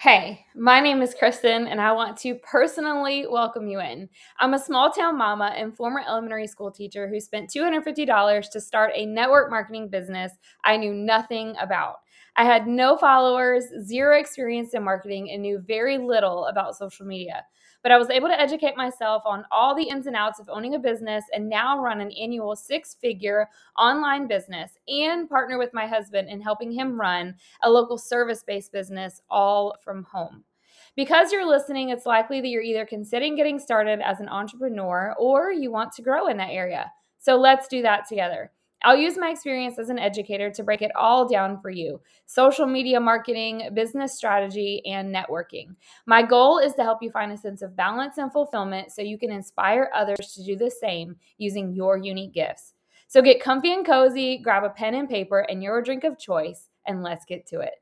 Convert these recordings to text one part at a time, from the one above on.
Hey, my name is Christin, and I want to personally welcome you in. I'm a small town mama and former elementary school teacher who spent $250 to start a network marketing business I knew nothing about. I had no followers, zero experience in marketing, and knew very little about social media but I was able to educate myself on all the ins and outs of owning a business and now run an annual six figure online business and partner with my husband in helping him run a local service based business all from home. Because you're listening, it's likely that you're either considering getting started as an entrepreneur or you want to grow in that area. So let's do that together. I'll use my experience as an educator to break it all down for you social media marketing, business strategy, and networking. My goal is to help you find a sense of balance and fulfillment so you can inspire others to do the same using your unique gifts. So get comfy and cozy, grab a pen and paper and your drink of choice, and let's get to it.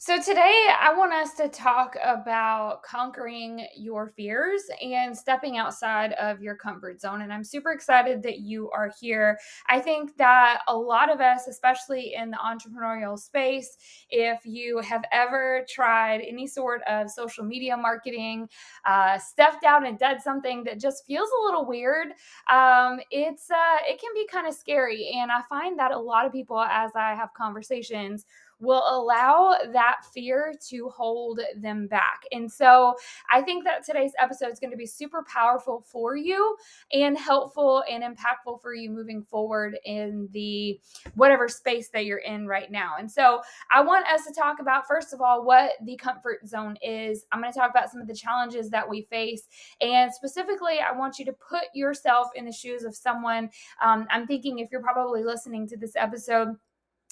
So, today I want us to talk about conquering your fears and stepping outside of your comfort zone. And I'm super excited that you are here. I think that a lot of us, especially in the entrepreneurial space, if you have ever tried any sort of social media marketing, uh, stepped out and did something that just feels a little weird, um, it's uh, it can be kind of scary. And I find that a lot of people, as I have conversations, will allow that fear to hold them back. And so I think that today's episode is going to be super powerful for you and helpful and impactful for you moving forward in the whatever space that you're in right now. And so I want us to talk about, first of all, what the comfort zone is. I'm going to talk about some of the challenges that we face. And specifically, I want you to put yourself in the shoes of someone. Um, I'm thinking if you're probably listening to this episode,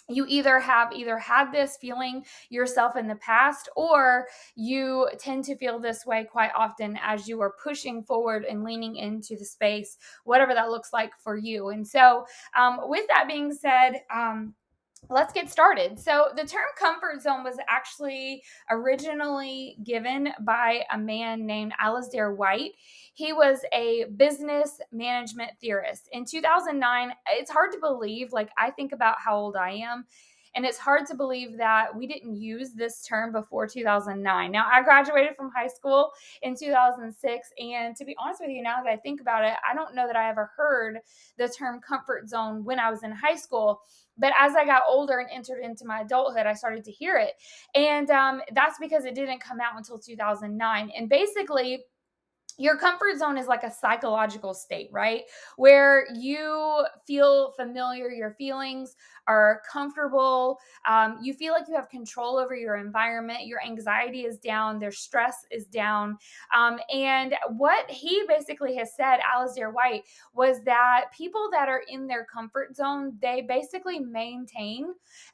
you either have either had this feeling yourself in the past or you tend to feel this way quite often as you are pushing forward and leaning into the space whatever that looks like for you. And so um, with that being said um, let's get started. So, the term comfort zone was actually originally given by a man named Alasdair White. He was a business management theorist. In 2009, it's hard to believe, like, I think about how old I am. And it's hard to believe that we didn't use this term before 2009. Now, I graduated from high school in 2006. And to be honest with you, now that I think about it, I don't know that I ever heard the term comfort zone when I was in high school but as I got older and entered into my adulthood, I started to hear it. And um, that's because it didn't come out until 2009. And basically, your comfort zone is like a psychological state, right? Where you feel familiar, your feelings are comfortable. Um, you feel like you have control over your environment. Your anxiety is down, their stress is down. Um, and what he basically has said, Alasdair White, was that people that are in their comfort zone, they basically maintain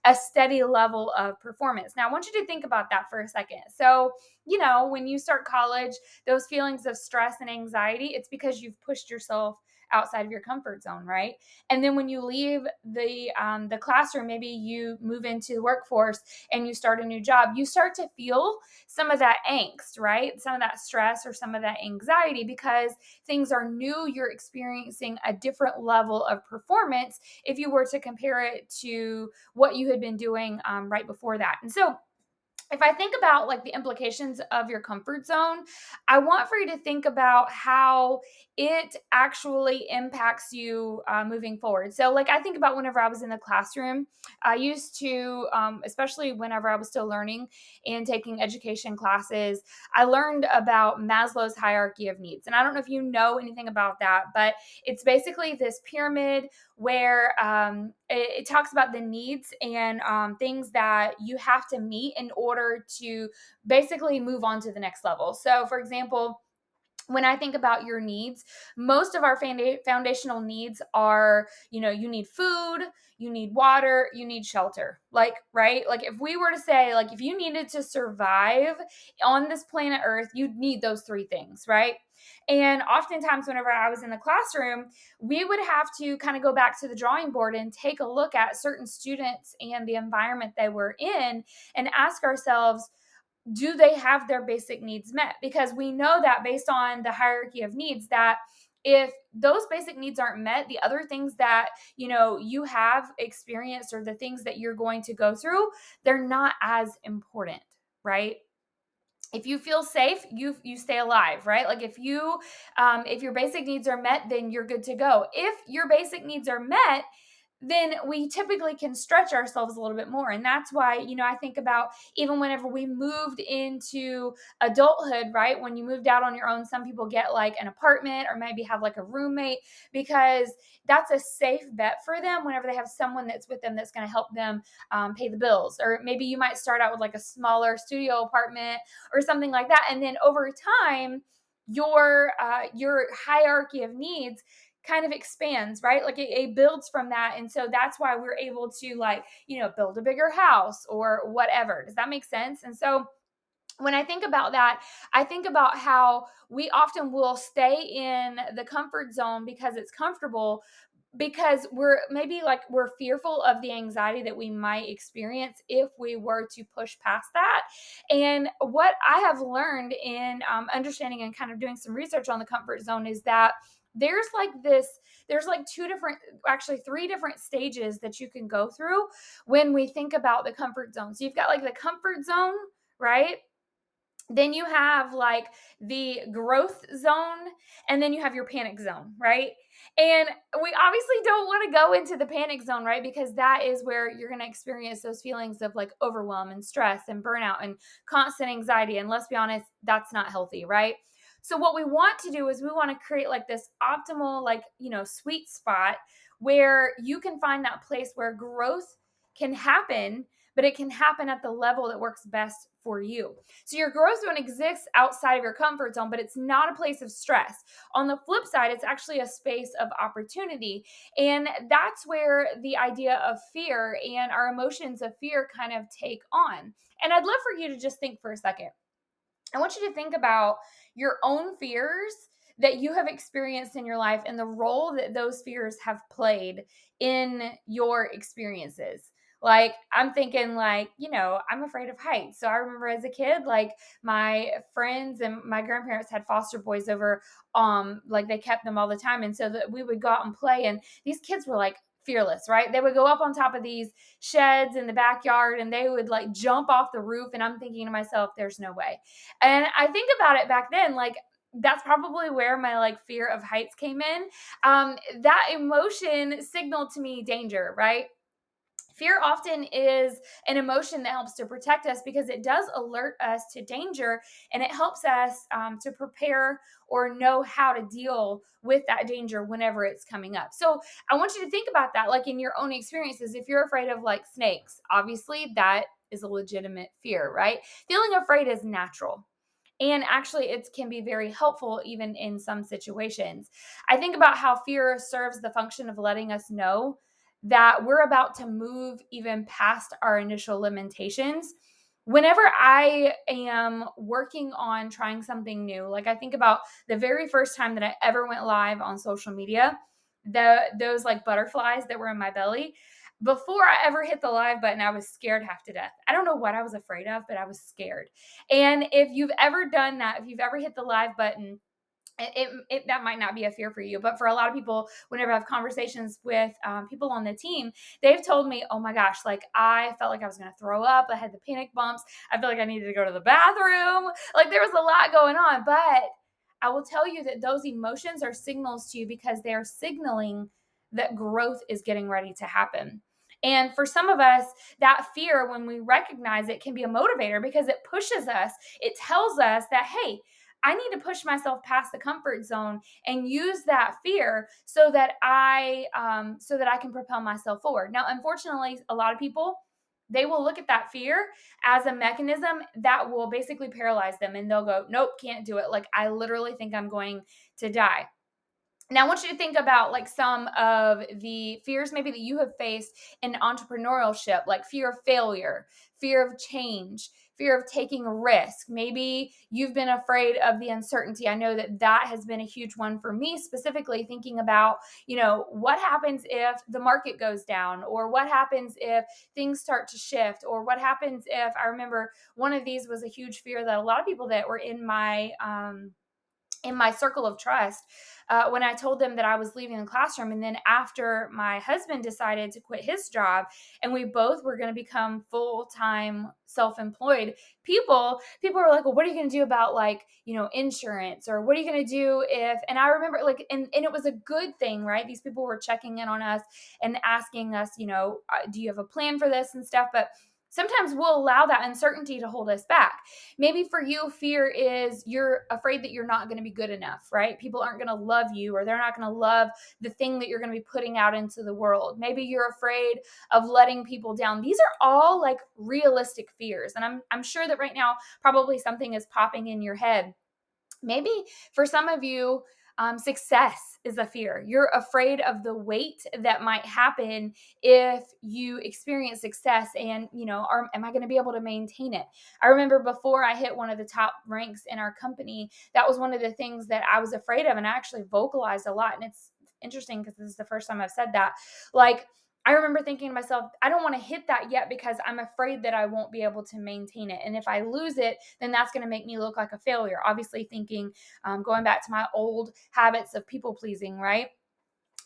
a steady level of performance. Now, I want you to think about that for a second. So, you know, when you start college, those feelings of stress and anxiety, it's because you've pushed yourself outside of your comfort zone, right? And then when you leave the um, the classroom, maybe you move into the workforce and you start a new job, you start to feel some of that angst, right? Some of that stress or some of that anxiety because things are new. You're experiencing a different level of performance if you were to compare it to what you had been doing um, right before that. And so if I think about like the implications of your comfort zone, I want for you to think about how it actually impacts you uh, moving forward. So, like, I think about whenever I was in the classroom, I used to, um, especially whenever I was still learning and taking education classes, I learned about Maslow's hierarchy of needs. And I don't know if you know anything about that, but it's basically this pyramid where um, it, it, talks about the needs and um, things that you have to meet in order to basically move on to the next level. So, for example, when I think about your needs, most of our foundational needs are, you know, you need food, you need water, you need shelter. Like, right? Like, if we were to say, like, if you needed to survive on this planet Earth, you'd need those three things, right? And oftentimes, whenever I was in the classroom, we would have to kind of go back to the drawing board and take a look at certain students and the environment they were in and ask ourselves, do they have their basic needs met? Because we know that based on the hierarchy of needs, that if those basic needs aren't met, the other things that, you know, you have experienced or the things that you're going to go through, they're not as important, right? If you feel safe you you stay alive right? Like if you um, if your basic needs are met then you're good to go. If your basic needs are met then we typically can stretch ourselves a little bit more. And that's why, you know, I think about even whenever we moved into adulthood, right? When you moved out on your own, some people get like an apartment or maybe have like a roommate because that's a safe bet for them whenever they have someone that's with them that's going to help them um, pay the bills. Or maybe you might start out with like a smaller studio apartment or something like that. And then over time, your uh, your hierarchy of needs kind of expands, right? Like it, it, builds from that. And so that's why we're able to, like, you know, build a bigger house or whatever. Does that make sense? And so, when I think about that, I think about how we often will stay in the comfort zone because it's comfortable, because we're maybe like we're fearful of the anxiety that we might experience if we were to push past that. And what I have learned in um, understanding and kind of doing some research on the comfort zone is that there's like this there's like two different actually three different stages that you can go through when we think about the comfort zone. So you've got like the comfort zone right? Then you have like the growth zone and then you have your panic zone right? And we obviously don't want to go into the panic zone right? Because that is where you're going to experience those feelings of like overwhelm and stress and burnout and constant anxiety. And let's be honest that's not healthy right so what we want to do is we want to create like this optimal like, you know, sweet spot where you can find that place where growth can happen, but it can happen at the level that works best for you. So your growth zone exists outside of your comfort zone, but it's not a place of stress. On the flip side, it's actually a space of opportunity. And that's where the idea of fear and our emotions of fear kind of take on. And I'd love for you to just think for a second. I want you to think about your own fears that you have experienced in your life and the role that those fears have played in your experiences. Like i'm thinking like you know i'm afraid of heights. So i remember as a kid like my friends and my grandparents had foster boys over um like they kept them all the time. And so that we would go out and play and these kids were like fearless, right? They would go up on top of these sheds in the backyard and they would like jump off the roof. And I'm thinking to myself, there's no way. And I think about it back then, like, that's probably where my like fear of heights came in. Um, that emotion signaled to me danger, right? Fear often is an emotion that helps to protect us because it does alert us to danger and it helps us um, to prepare or know how to deal with that danger whenever it's coming up. So I want you to think about that, like in your own experiences. If you're afraid of like snakes, obviously that is a legitimate fear, right? Feeling afraid is natural. And actually, it can be very helpful even in some situations. I think about how fear serves the function of letting us know that we're about to move even past our initial limitations. Whenever I am working on trying something new, like I think about the very first time that I ever went live on social media, the those like butterflies that were in my belly, before I ever hit the live button, I was scared half to death. I don't know what I was afraid of, but I was scared. And if you've ever done that, if you've ever hit the live button it, it, that might not be a fear for you but for a lot of people whenever i have conversations with um, people on the team they've told me oh my gosh like i felt like i was going to throw up. I had the panic bumps. I feel like i needed to go to the bathroom. Like there was a lot going on but i will tell you that those emotions are signals to you because they're signaling that growth is getting ready to happen. And for some of us, that fear, when we recognize it, can be a motivator because it pushes us. It tells us that, hey, I need to push myself past the comfort zone and use that fear so that I um, so that I can propel myself forward. Now, unfortunately, a lot of people they will look at that fear as a mechanism that will basically paralyze them and they'll go, Nope, can't do it. Like, I literally think I'm going to die. Now, I want you to think about like some of the fears maybe that you have faced in entrepreneurship, like fear of failure, fear of change, fear of taking risk. Maybe you've been afraid of the uncertainty. I know that that has been a huge one for me, specifically thinking about, you know, what happens if the market goes down, or what happens if things start to shift, or what happens if I remember one of these was a huge fear that a lot of people that were in my, um, in my circle of trust uh, when I told them that I was leaving the classroom. And then after my husband decided to quit his job and we both were going to become full time self employed people, people were like, well, what are you going to do about like, you know, insurance or what are you going to do if, and I remember like, and, and it was a good thing, right? These people were checking in on us and asking us, you know, uh, do you have a plan for this and stuff? But sometimes we'll allow that uncertainty to hold us back. Maybe for you, fear is you're afraid that you're not going to be good enough, right? People aren't going to love you or they're not going to love the thing that you're going to be putting out into the world. Maybe you're afraid of letting people down. These are all like realistic fears. And I'm, I'm sure that right now, probably something is popping in your head. Maybe for some of you, um, success is a fear. You're afraid of the weight that might happen if you experience success and, you know, are, am I going to be able to maintain it? I remember before I hit one of the top ranks in our company, that was one of the things that I was afraid of and I actually vocalized a lot. And it's interesting because this is the first time I've said that. Like, I remember thinking to myself, I don't want to hit that yet because I'm afraid that I won't be able to maintain it. And if I lose it, then that's going to make me look like a failure. Obviously, thinking, um, going back to my old habits of people pleasing, right?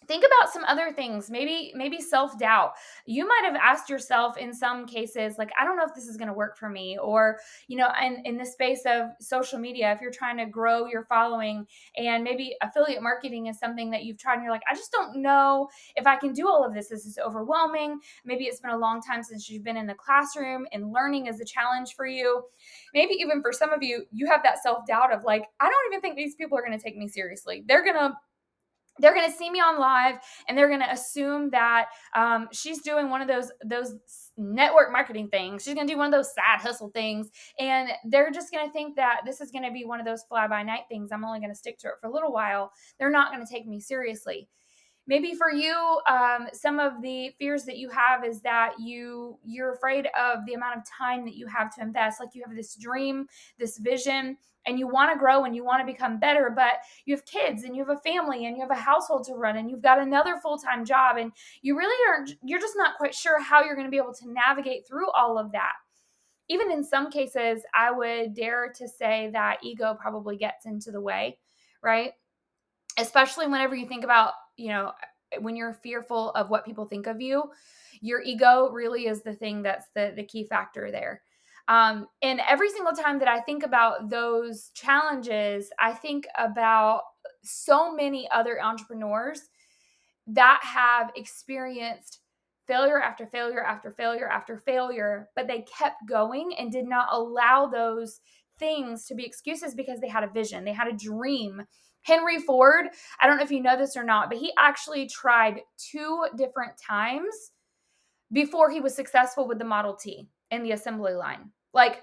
Think about some other things maybe maybe self-doubt. You might have asked yourself in some cases like i don't know if this is going to work for me or you know in, in the space of social media if you're trying to grow your following and maybe affiliate marketing is something that you've tried and you're like i just don't know if i can do all of this. This is overwhelming. Maybe it's been a long time since you've been in the classroom and learning is a challenge for you. Maybe even for some of you you have that self-doubt of like i don't even think these people are going to take me seriously. They're going to they're going to see me on live and they're going to assume that um, she's doing one of those those network marketing things. She's going to do one of those side hustle things and they're just going to think that this is going to be one of those fly by night things. I'm only going to stick to it for a little while. They're not going to take me seriously. Maybe for you um, some of the fears that you have is that you you're afraid of the amount of time that you have to invest. Like you have this dream this vision and you want to grow and you want to become better but you have kids and you have a family and you have a household to run and you've got another full-time job and you really aren't you're just not quite sure how you're going to be able to navigate through all of that. Even in some cases i would dare to say that ego probably gets into the way right? Especially whenever you think about you know when you're fearful of what people think of you your ego really is the thing that's the the key factor there um, and every single time that I think about those challenges, I think about so many other entrepreneurs that have experienced failure after failure after failure after failure, but they kept going and did not allow those things to be excuses because they had a vision, they had a dream. Henry Ford, I don't know if you know this or not, but he actually tried two different times before he was successful with the Model T in the assembly line. Like,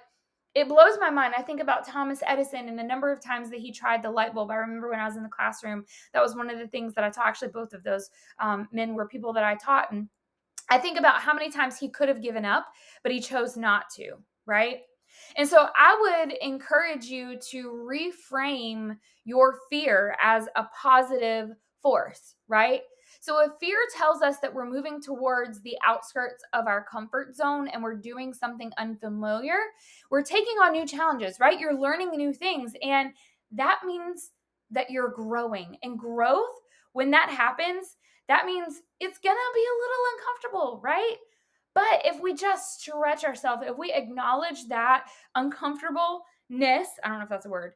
it blows my mind. I think about Thomas Edison and the number of times that he tried the light bulb. I remember when I was in the classroom, that was one of the things that I taught. Actually, both of those um, men were people that I taught. And I think about how many times he could have given up, but he chose not to, right? And so I would encourage you to reframe your fear as a positive force, right? So if fear tells us that we're moving towards the outskirts of our comfort zone and we're doing something unfamiliar, we're taking on new challenges, right? You're learning new things. And that means that you're growing. And growth, when that happens, that means it's to be a little uncomfortable, right? But if we just stretch ourselves, if we acknowledge that uncomfortableness, I don't know if that's a word,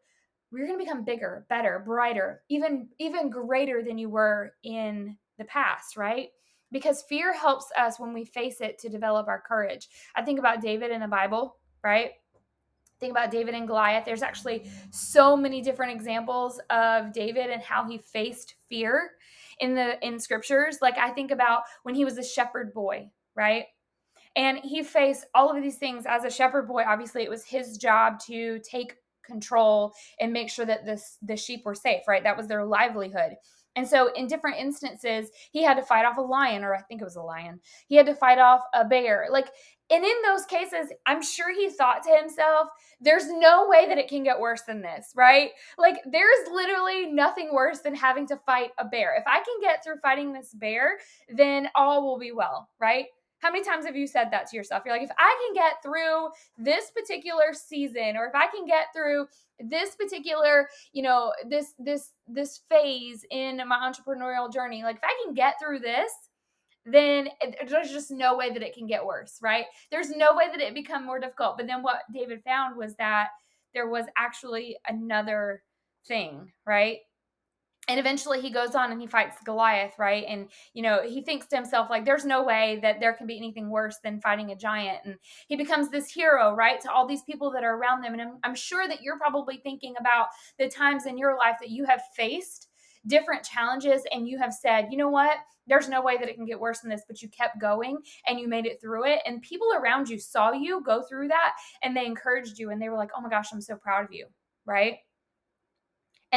we're going to become bigger, better, brighter, even even greater than you were in the past, right? Because fear helps us when we face it to develop our courage. I think about David in the Bible, right? Think about David and Goliath. There's actually so many different examples of David and how he faced fear in the in scriptures. Like I think about when he was a shepherd boy, right? And he faced all of these things as a shepherd boy. Obviously, it was his job to take control and make sure that this the sheep were safe, right? That was their livelihood. And so, in different instances, he had to fight off a lion, or I think it was a lion. He had to fight off a bear. Like, and in those cases, I'm sure he thought to himself, there's no way that it can get worse than this, right? Like, there's literally nothing worse than having to fight a bear. If I can get through fighting this bear, then all will be well, right? How many times have you said that to yourself? You're like, if I can get through this particular season, or if I can get through this particular, you know, this this this phase in my entrepreneurial journey, like if I can get through this, then there's just no way that it can get worse, right? There's no way that it become more difficult. But then what David found was that there was actually another thing, right? And eventually he goes on and he fights Goliath, right? And you know, he thinks to himself like there's no way that there can be anything worse than fighting a giant and he becomes this hero, right? To all these people that are around them and I'm, I'm sure that you're probably thinking about the times in your life that you have faced different challenges and you have said, "You know what? There's no way that it can get worse than this, but you kept going and you made it through it. And people around you saw you go through that and they encouraged you and they were like, oh my gosh, I'm so proud of you. Right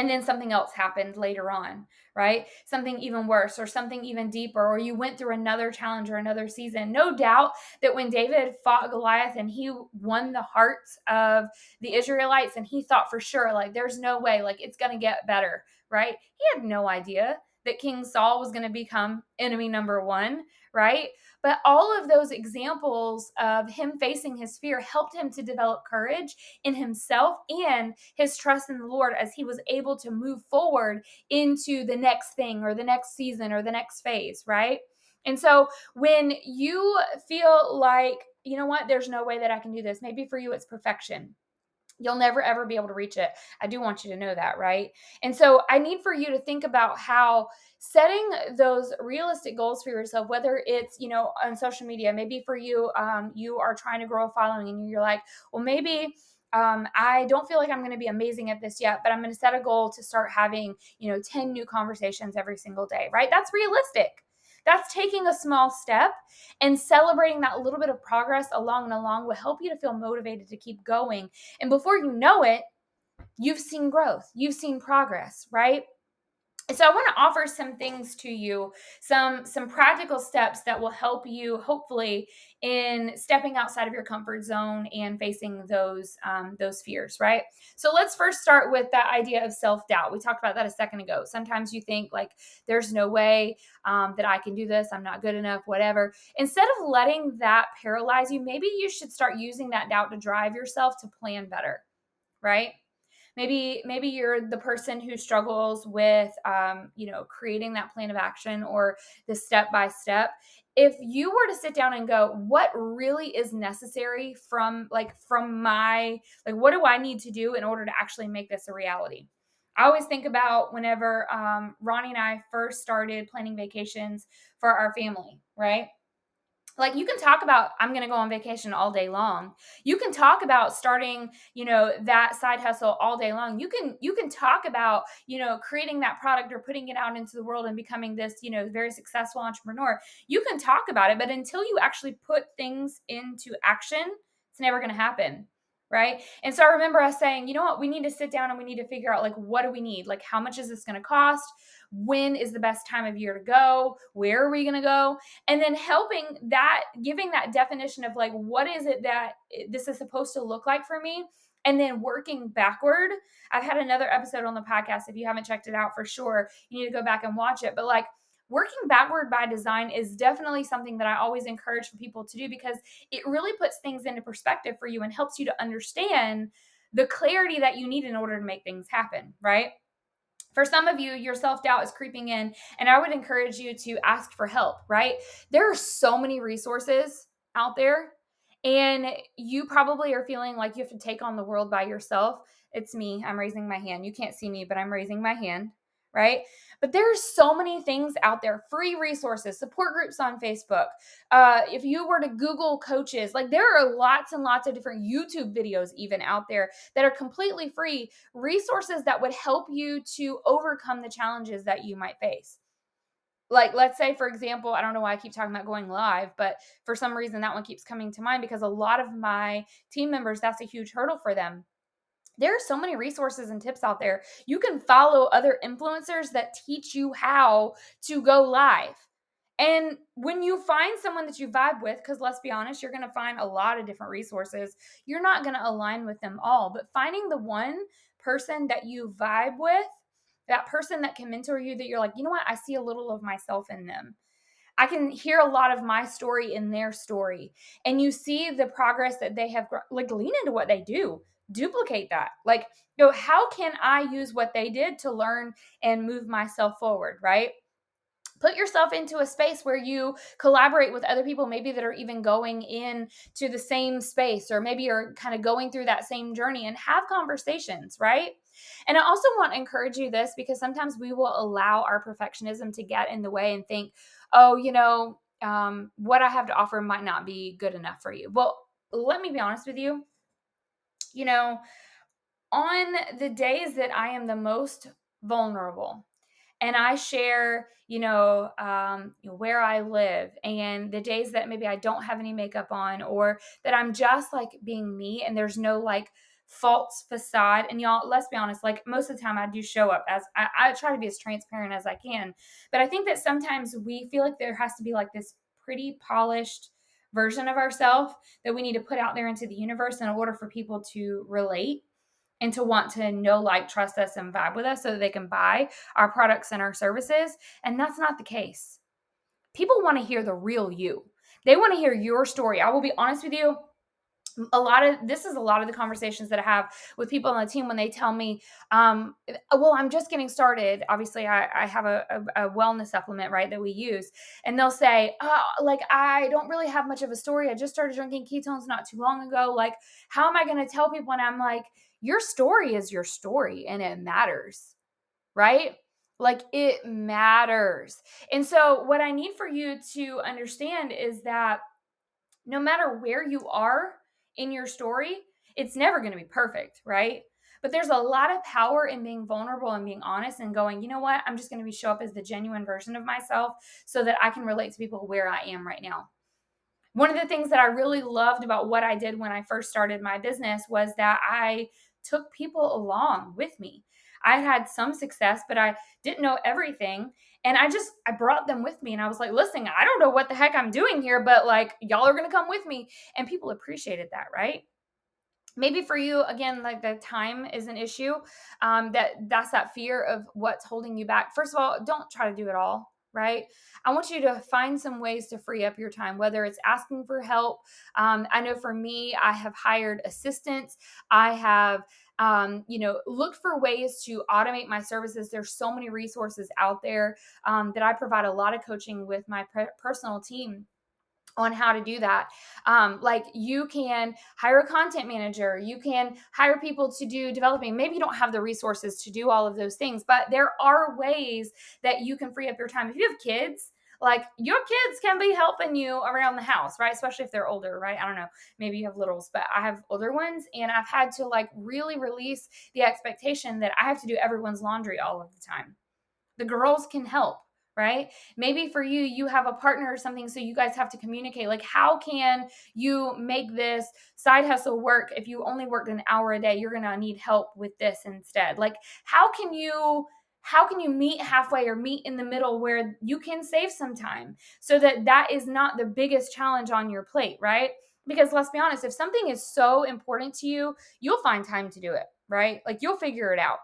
and then something else happened later on, right? Something even worse or something even deeper, or you went through another challenge or another season. No doubt that when David fought Goliath and he won the hearts of the Israelites, and he thought for sure, like, there's no way, like, it's going to get better, right? He had no idea that King Saul was going to become enemy number one, right? But all of those examples of him facing his fear helped him to develop courage in himself and his trust in the Lord as he was able to move forward into the next thing or the next season or the next phase, right? And so when you feel like, you know what, there's no way that I can do this, maybe for you it's perfection You'll never ever be able to reach it. I do want you to know that, right? And so I need for you to think about how setting those realistic goals for yourself, whether it's, you know, on social media, maybe for you, um, you are trying to grow a following and you're like, well, maybe um, I don't feel like I'm going to be amazing at this yet, but I'm going to set a goal to start having, you know, 10 new conversations every single day, right? That's realistic. That's taking a small step and celebrating that little bit of progress along and along will help you to feel motivated to keep going. And before you know it, you've seen growth, you've seen progress, right? So i want to offer some things to you some some practical steps that will help you hopefully in stepping outside of your comfort zone and facing those um, those fears right? So let's first start with that idea of self-doubt. We talked about that a second ago. Sometimes you think like there's no way um, that i can do this. I'm not good enough whatever. Instead of letting that paralyze you maybe you should start using that doubt to drive yourself to plan better right maybe maybe you're the person who struggles with um, you know creating that plan of action or the step by step if you were to sit down and go what really is necessary from like from my like what do i need to do in order to actually make this a reality I always think about whenever um, Ronnie and I first started planning vacations for our family, right? Like you can talk about i'm going to go on vacation all day long. You can talk about starting you know that side hustle all day long. You can you can talk about you know creating that product or putting it out into the world and becoming this you know very successful entrepreneur. You can talk about it but until you actually put things into action it's never going to happen right? And so i remember us saying you know what? We need to sit down and we need to figure out like what do we need? Like how much is this going to cost? When is the best time of year to go? Where are we going to go? And then helping that giving that definition of like what is it that this is supposed to look like for me and then working backward. I've had another episode on the podcast if you haven't checked it out for sure. You need to go back and watch it. But like working backward by design is definitely something that I always encourage for people to do because it really puts things into perspective for you and helps you to understand the clarity that you need in order to make things happen, right? For some of you, your self doubt is creeping in, and I would encourage you to ask for help, right? There are so many resources out there, and you probably are feeling like you have to take on the world by yourself. It's me. I'm raising my hand. You can't see me, but I'm raising my hand right? But there's so many things out there, free resources, support groups on Facebook. Uh, if you were to Google coaches, like there are lots and lots of different YouTube videos even out there that are completely free, resources that would help you to overcome the challenges that you might face like let's say for example i don't know why i keep talking about going live but for some reason that one keeps coming to mind because a lot of my team members that's a huge hurdle for them there are so many resources and tips out there. You can follow other influencers that teach you how to go live. And when you find someone that you vibe with, because let's be honest, you're going to find a lot of different resources, you're not going to align with them all. But finding the one person that you vibe with, that person that can mentor you, that you're like, you know what, I see a little of myself in them. I can hear a lot of my story in their story. And you see the progress that they have, like, lean into what they do, duplicate that. Like, you know, how can I use what they did to learn and move myself forward, right? put yourself into a space where you collaborate with other people maybe that are even going in to the same space or maybe you're kind of going through that same journey and have conversations right and i also want to encourage you this because sometimes we will allow our perfectionism to get in the way and think oh you know um, what i have to offer might not be good enough for you well let me be honest with you you know on the days that i am the most vulnerable and I share, you know, um, where I live and the days that maybe I don't have any makeup on or that I'm just like being me and there's no like false facade. And y'all, let's be honest, like most of the time I do show up as I, I try to be as transparent as I can. But I think that sometimes we feel like there has to be like this pretty polished version of ourselves that we need to put out there into the universe in order for people to relate and to want to know, like, trust us and vibe with us so that they can buy our products and our services. And that's not the case. People want to hear the real you. They want to hear your story. I will be honest with you a lot of this is a lot of the conversations that I have with people on the team when they tell me, um, well, I'm just getting started. Obviously, I, I have a, a, a, wellness supplement, right, that we use. And they'll say, oh, like, I don't really have much of a story. I just started drinking ketones not too long ago. Like, how am I going to tell people? And I'm like, your story is your story and it matters, right? Like it matters. And so, what I need for you to understand is that no matter where you are in your story, it's never going to be perfect, right? But there's a lot of power in being vulnerable and being honest and going, you know what? I'm just going to be show up as the genuine version of myself so that I can relate to people where I am right now. One of the things that I really loved about what I did when I first started my business was that I took people along with me. I had some success, but I didn't know everything. And I just, I brought them with me and I was like, listen, I don't know what the heck I'm doing here, but like, y'all are going to come with me. And people appreciated that, right? Maybe for you, again, like the time is an issue. Um, that that's that fear of what's holding you back. First of all, don't try to do it all right? I want you to find some ways to free up your time, whether it's asking for help. Um, I know for me, I have hired assistants. I have um, you know, look for ways to automate my services. There's so many resources out there um, that I provide a lot of coaching with my personal team on how to do that. Um, like you can hire a content manager, you can hire people to do developing. Maybe you don't have the resources to do all of those things, but there are ways that you can free up your time. If you have kids, like your kids can be helping you around the house, right? Especially if they're older, right? I don't know. Maybe you have littles, but I have older ones and I've had to like really release the expectation that I have to do everyone's laundry all of the time. The girls can help right? Maybe for you, you have a partner or something, so you guys have to communicate. Like, how can you make this side hustle work if you only worked an hour a day? You're gonna need help with this instead. Like, how can you? How can you meet halfway or meet in the middle where you can save some time so that that is not the biggest challenge on your plate right because let's be honest if something is so important to you you'll find time to do it right like you'll figure it out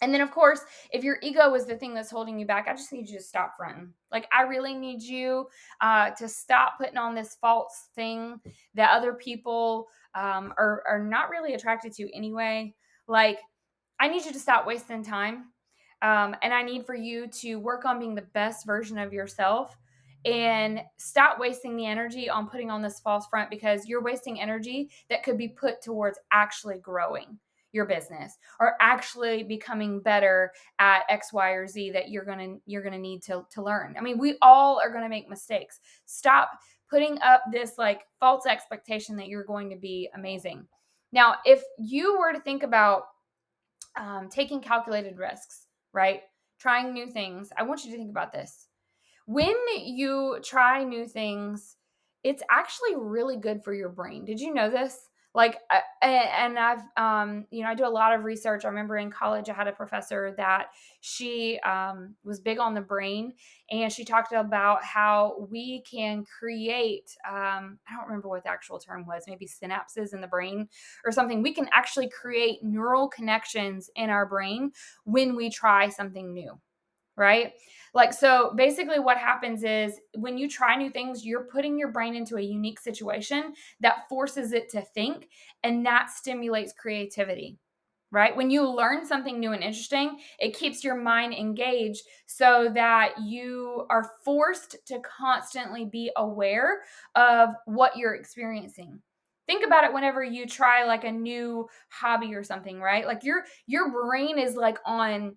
and then, of course, if your ego is the thing that's holding you back, I just need you to stop fronting. Like, I really need you uh, to stop putting on this false thing that other people um, are, are not really attracted to anyway. Like, I need you to stop wasting time um, and I need for you to work on being the best version of yourself and stop wasting the energy on putting on this false front because you're wasting energy that could be put towards actually growing your business or actually becoming better at x y or z that you're going to you're going to need to to learn. I mean we all are going to make mistakes. Stop putting up this like false expectation that you're going to be amazing. Now if you were to think about um, taking calculated risks right? Trying new things. I want you to think about this. When you try new things, it's actually really good for your brain. Did you know this? Like and i've um you know i do a lot of research i remember in college i had a professor that she um was big on the brain and she talked about how we can create um i don't remember what the actual term was maybe synapses in the brain or something we can actually create neural connections in our brain when we try something new right? Like, so basically, what happens is when you try new things, you're putting your brain into a unique situation that forces it to think, and that stimulates creativity right? When you learn something new and interesting, it keeps your mind engaged so that you are forced to constantly be aware of what you're experiencing. Think about it whenever you try like a new hobby or something, right? Like your your brain is like on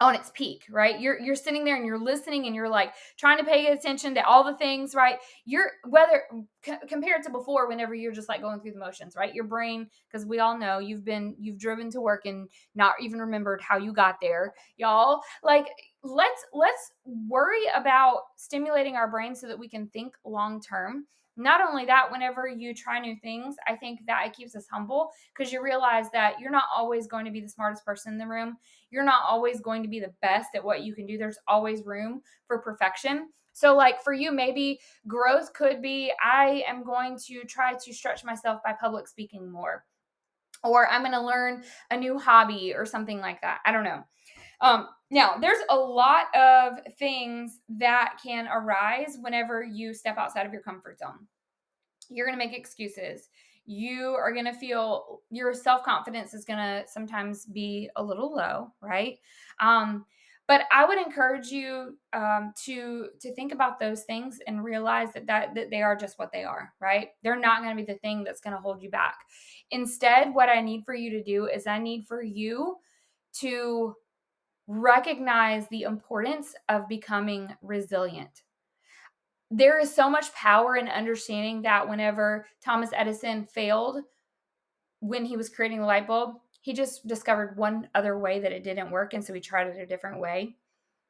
on its peak, right? You're you're sitting there and you're listening and you're like trying to pay attention to all the things, right? You're whether c- compared to before whenever you're just like going through the motions, right? Your brain because we all know you've been you've driven to work and not even remembered how you got there. Y'all, like let's let's worry about stimulating our brain so that we can think long term not only that, whenever you try new things, I think that it keeps us humble because you realize that you're not always going to be the smartest person in the room. You're not always going to be the best at what you can do. There's always room for perfection. So, like for you, maybe growth could be I am going to try to stretch myself by public speaking more, or I'm going to learn a new hobby or something like that. I don't know. Um, now, there's a lot of things that can arise whenever you step outside of your comfort zone. You're going to make excuses. You are going to feel your self confidence is going to sometimes be a little low, right? Um, but I would encourage you um, to to think about those things and realize that, that that they are just what they are, right? They're not going to be the thing that's going to hold you back. Instead, what I need for you to do is I need for you to recognize the importance of becoming resilient. There is so much power in understanding that whenever Thomas Edison failed when he was creating the light bulb, he just discovered one other way that it didn't work. And so he tried it a different way.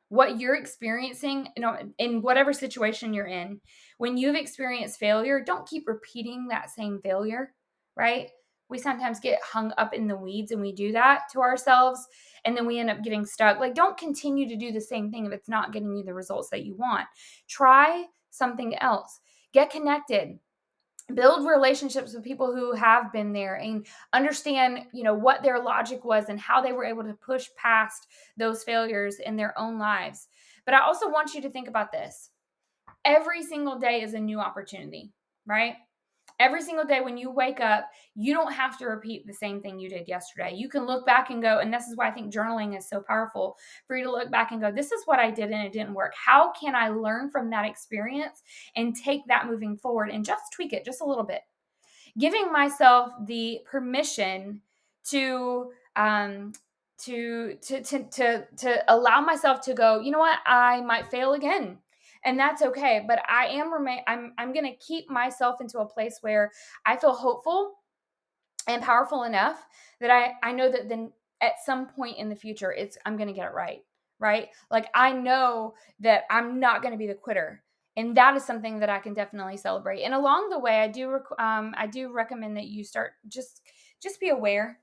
What you're experiencing, you know, in whatever situation you're in, when you've experienced failure, don't keep repeating that same failure, right? We sometimes get hung up in the weeds and we do that to ourselves and then we end up getting stuck. Like, don't continue to do the same thing if it's not getting you the results that you want. Try something else. Get connected build relationships with people who have been there and understand you know what their logic was and how they were able to push past those failures in their own lives but i also want you to think about this every single day is a new opportunity right every single day when you wake up, you don't have to repeat the same thing you did yesterday. You can look back and go, and this is why I think journaling is so powerful for you to look back and go, this is what I did and it didn't work. How can I learn from that experience and take that moving forward and just tweak it just a little bit? Giving myself the permission to, um, to to to to to allow myself to go you know what i might fail again and that's okay but i am remain i'm i'm going to keep myself into a place where i feel hopeful and powerful enough that i i know that then at some point in the future it's i'm going to get it right right? Like i know that i'm not going to be the quitter and that is something that i can definitely celebrate and along the way i do um, i do recommend that you start just just be aware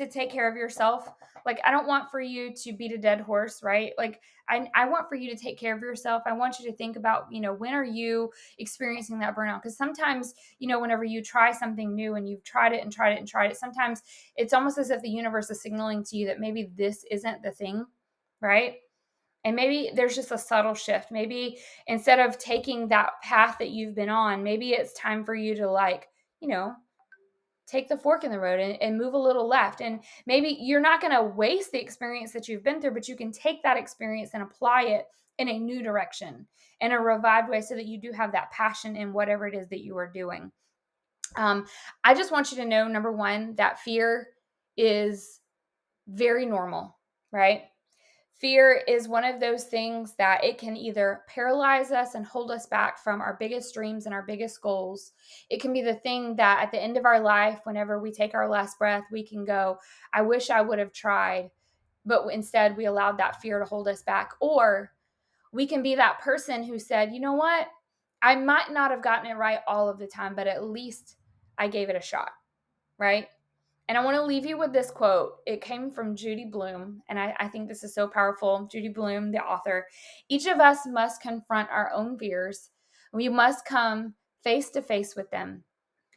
to take care of yourself. Like I don't want for you to beat a dead horse, right? Like I I want for you to take care of yourself. I want you to think about, you know, when are you experiencing that burnout? Cuz sometimes, you know, whenever you try something new and you've tried it and tried it and tried it, sometimes it's almost as if the universe is signaling to you that maybe this isn't the thing, right? And maybe there's just a subtle shift. Maybe instead of taking that path that you've been on, maybe it's time for you to like, you know, take the fork in the road and, and move a little left. And maybe you're not going to waste the experience that you've been through, but you can take that experience and apply it in a new direction, in a revived way, so that you do have that passion in whatever it is that you are doing. Um, I just want you to know number one, that fear is very normal, right? Fear is one of those things that it can either paralyze us and hold us back from our biggest dreams and our biggest goals. It can be the thing that at the end of our life, whenever we take our last breath, we can go, I wish I would have tried, but instead we allowed that fear to hold us back. Or we can be that person who said, you know what? I might not have gotten it right all of the time, but at least I gave it a shot, right? And I want to leave you with this quote. It came from Judy Blume, and I, I, think this is so powerful. Judy Blume, the author. Each of us must confront our own fears. We must come face to face with them.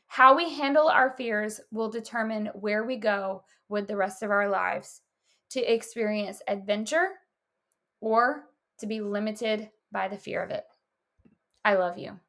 How we handle our fears will determine where we go with the rest of our lives to experience adventure or to be limited by the fear of it. I love you.